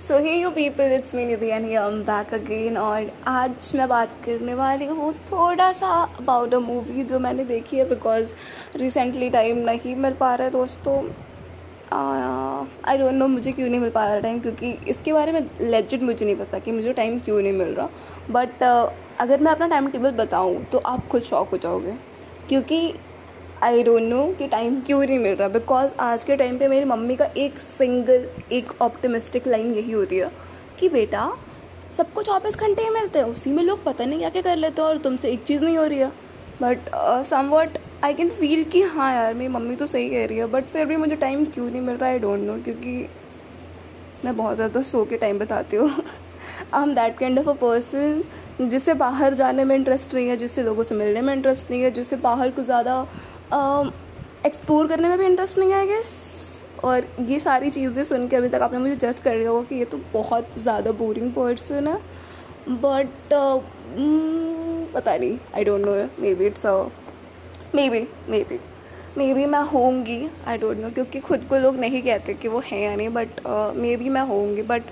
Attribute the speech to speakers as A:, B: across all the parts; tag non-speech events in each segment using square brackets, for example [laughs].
A: So hey you people it's me Nidhi and am back again और आज मैं बात करने वाली हूँ थोड़ा सा अबाउट अ मूवी जो मैंने देखी है बिकॉज़ रिसेंटली टाइम नहीं मिल पा रहा है दोस्तों। आई डोंट नो मुझे क्यों नहीं मिल पा रहा टाइम क्योंकि इसके बारे में लेजिट मुझे नहीं पता कि मुझे टाइम क्यों नहीं मिल रहा। बट uh, अगर मैं अपना टाइम टेबल बताऊँ तो आप खुद शौक हो जाओगे। क्योंकि आई डोंट नो कि टाइम क्यों नहीं मिल रहा। बिकॉज़ आज के टाइम पे मेरी मम्मी का एक सिंगल एक ऑप्टिमिस्टिक लाइन यही होती है कि बेटा सबको चौबीस घंटे ही मिलते हैं। उसी में लोग पता नहीं क्या क्या कर लेते हैं और तुमसे एक चीज़ नहीं हो रही है। But somewhat I can feel कि हाँ यार, मेरी मम्मी तो सही कह रही है। बट फिर भी मुझे टाइम क्यों नहीं मिल रहा? आई डोंट नो क्योंकि मैं बहुत ज़्यादा सो के टाइम बताती हूँ। I am that kind of a person जिसे बाहर जाने में इंटरेस्ट नहीं है जिससे लोगों से मिलने में इंटरेस्ट नहीं है जिससे बाहर को ज़्यादा एक्सप्लोर करने में भी इंटरेस्ट नहीं है गेस और ये सारी चीज़ें सुन के अभी तक आपने मुझे जज कर लिया होगा कि ये तो बहुत ज़्यादा बोरिंग पर्सन है. बट uh, mm, पता नहीं. I don't know maybe it's maybe maybe maybe मैं होंगी. आई डोंट नो क्योंकि खुद को लोग नहीं कहते कि वो हैं या नहीं बट मे बी मैं होंगी. बट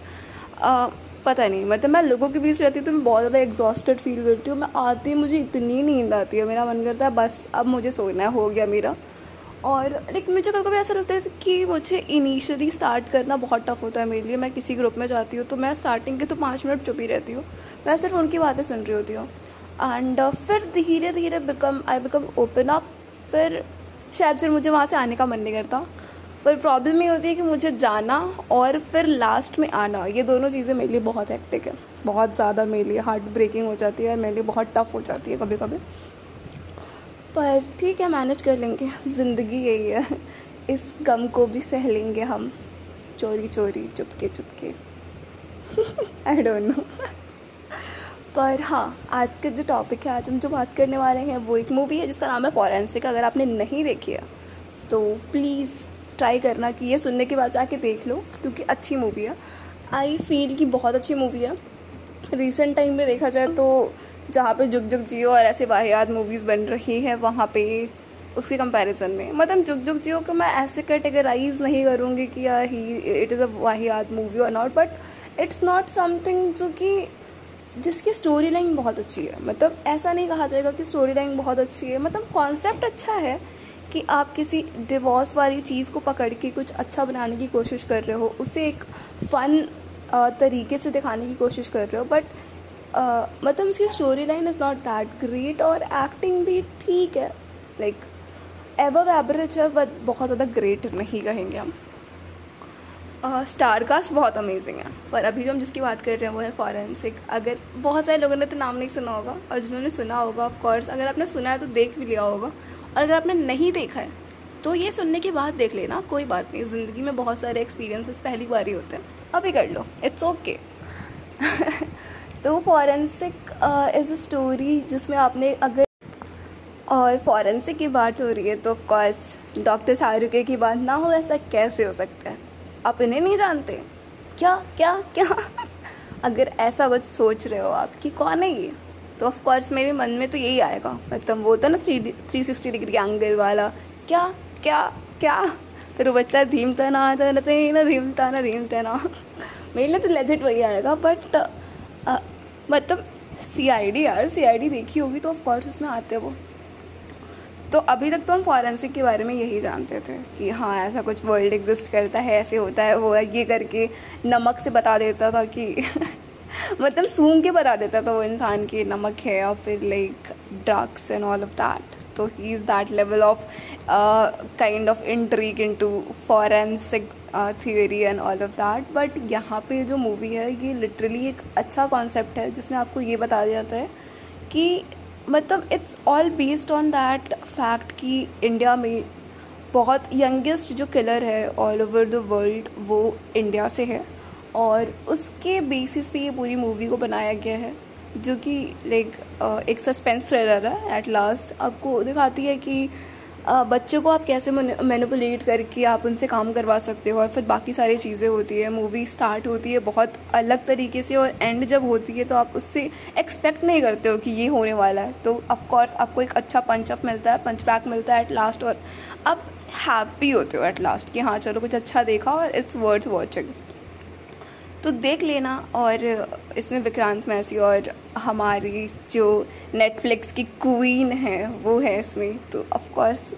A: पता नहीं मतलब मैं लोगों के बीच रहती हूँ तो मैं बहुत ज़्यादा एग्जॉस्टेड फील करती हूँ, मैं आती मुझे इतनी नींद आती है, मेरा मन करता है, बस अब मुझे सोना है हो गया मेरा। और लेकिन मुझे कभी कभी ऐसा लगता है कि मुझे इनिशियली स्टार्ट करना बहुत टफ होता है मेरे लिए, मैं किसी ग्रुप में जाती हूँ तो मैं स्टार्टिंग के तो पाँच मिनट चुप ही रहती हूँ, मैं सिर्फ़ उनकी बातें सुन रही होती हूँ। एंड फिर धीरे धीरे become I become open up फिर शायद फिर मुझे वहाँ से आने का मन नहीं करता। पर प्रॉब्लम ये होती है कि मुझे जाना और फिर लास्ट में आना, ये दोनों चीज़ें मेरे लिए बहुत हेक्टिक है। बहुत ज़्यादा मेरे लिए हार्ट ब्रेकिंग हो जाती है और मेरे लिए बहुत टफ हो जाती है कभी कभी पर ठीक है मैनेज कर लेंगे। ज़िंदगी यही है। इस गम को भी सह लेंगे हम। चोरी चोरी चुपके चुपके आई [laughs] डोंट नो पर हाँ आज का जो टॉपिक है, आज हम जो बात करने वाले हैं, वो एक मूवी है, जिसका नाम है फॉरेंसिक अगर आपने नहीं देखी है तो प्लीज़ ट्राई करना कि ये सुनने के बाद जाके देख लो, क्योंकि अच्छी मूवी है। आई फील कि बहुत अच्छी मूवी है। रिसेंट टाइम में देखा जाए तो जहाँ पे जुग जुग जियो और ऐसे वाहियात मूवीज़ बन रही हैं, वहाँ पे उसके कंपैरिजन में। मतलब जुग जुग जियो को मैं ऐसे कैटेगराइज नहीं करूँगी कि या ही इट इज़ अ वाहियात मूवी और not but it's not something जो कि जिसकी स्टोरी लाइन बहुत अच्छी है। मतलब ऐसा नहीं कहा जाएगा कि स्टोरी लाइन बहुत अच्छी है। मतलब कॉन्सेप्ट अच्छा है कि आप किसी डिवोर्स वाली चीज़ को पकड़ के कुछ अच्छा बनाने की कोशिश कर रहे हो, उसे एक फ़न तरीके से दिखाने की कोशिश कर रहे हो बट मतलब उसकी story line is not that great और एक्टिंग भी ठीक है लाइक एव एवरेज है बट बहुत ज़्यादा ग्रेट नहीं कहेंगे हम। स्टार कास्ट बहुत अमेजिंग है, पर अभी जो हम जिसकी बात कर रहे हैं वो है फॉरेंसिक अगर बहुत सारे लोगों ने तो नाम नहीं सुना होगा, और जिन्होंने सुना होगा ऑफ़ कोर्स अगर आपने सुना है तो देख भी लिया होगा और अगर आपने नहीं देखा है तो ये सुनने के बाद देख लेना, कोई बात नहीं। ज़िंदगी में बहुत सारे एक्सपीरियंसेस पहली बार ही होते हैं। अभी कर लो। इट्स ओके [laughs] तो फॉरेंसिक इज़ अ स्टोरी जिसमें आपने अगर और फॉरेंसिक की बात हो रही है तो ऑफकोर्स डॉक्टर शाहरुखे की बात ना हो, ऐसा कैसे हो सकता है? आप इन्हें नहीं जानते? क्या क्या क्या? [laughs] अगर ऐसा कुछ सोच रहे हो आप कि कौन है ये? तो ऑफ़ कोर्स मेरे मन में तो यही आएगा। मतलब वो होता ना three three sixty degree angle वाला। क्या क्या क्या? फिर वो बचता है धीम तना ना धीम तना धीम तना मेरे लिए तो लेजिट वही आएगा बट मतलब सी आई डी यार सी आई डी देखी होगी तो ऑफकोर्स उसमें आते वो। तो अभी तक तो हम फॉरेंसिक के बारे में यही जानते थे कि हाँ ऐसा कुछ वर्ल्ड एग्जिस्ट करता है, ऐसे होता है, वो ये करके नमक से बता देता था कि [laughs] मतलब सूंघ के बता देता था वो इंसान की नमक है और फिर like drugs and all of that तो ही is that level of kind of intrigue into forensic theory and all of that but यहाँ पे जो मूवी है, ये लिटरली एक अच्छा कॉन्सेप्ट है, जिसमें आपको ये बताया जाता है कि मतलब it's all based on that fact कि इंडिया में बहुत यंगेस्ट जो किलर है ऑल ओवर द वर्ल्ड वो इंडिया से है। और उसके बेसिस पे ये पूरी मूवी को बनाया गया है, जो कि लाइक एक सस्पेंस थ्रिलर है एट लास्ट आपको दिखाती है कि बच्चों को आप कैसे मैनिपुलेट करके आप उनसे काम करवा सकते हो और फिर बाकी सारी चीज़ें होती है। मूवी स्टार्ट होती है बहुत अलग तरीके से और एंड जब होती है तो आप उससे एक्सपेक्ट नहीं करते हो कि ये होने वाला है। तो ऑफकोर्स आपको एक अच्छा पंच अप मिलता है पंच बैक मिलता है एट लास्ट और आप हैप्पी होते हो एट लास्ट कि हाँ चलो कुछ अच्छा देखा और इट्स वर्थ वॉचिंग तो देख लेना और इसमें विक्रांत मैसी और हमारी जो नेटफ्लिक्स की क्वीन है, वो है इसमें। तो ऑफ़ कोर्स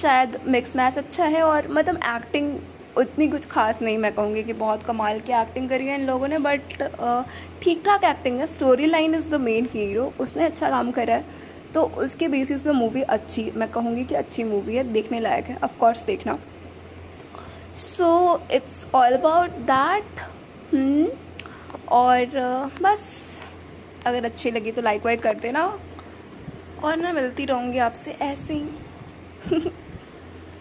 A: शायद मिक्स मैच अच्छा है और मतलब एक्टिंग उतनी कुछ खास नहीं मैं कहूँगी कि बहुत कमाल की एक्टिंग करी है इन लोगों ने बट ठीक ठाक एक्टिंग है। Story line is the main hero उसने अच्छा काम करा है। तो उसके बेसिस पे मूवी अच्छी, मैं कहूँगी कि अच्छी मूवी है, देखने लायक है। ऑफ़ कोर्स देखना। So it's all about that और uh, बस अगर अच्छी लगी तो लाइक वाइक कर देना और मैं मिलती रहूँगी आपसे ऐसे ही। [laughs]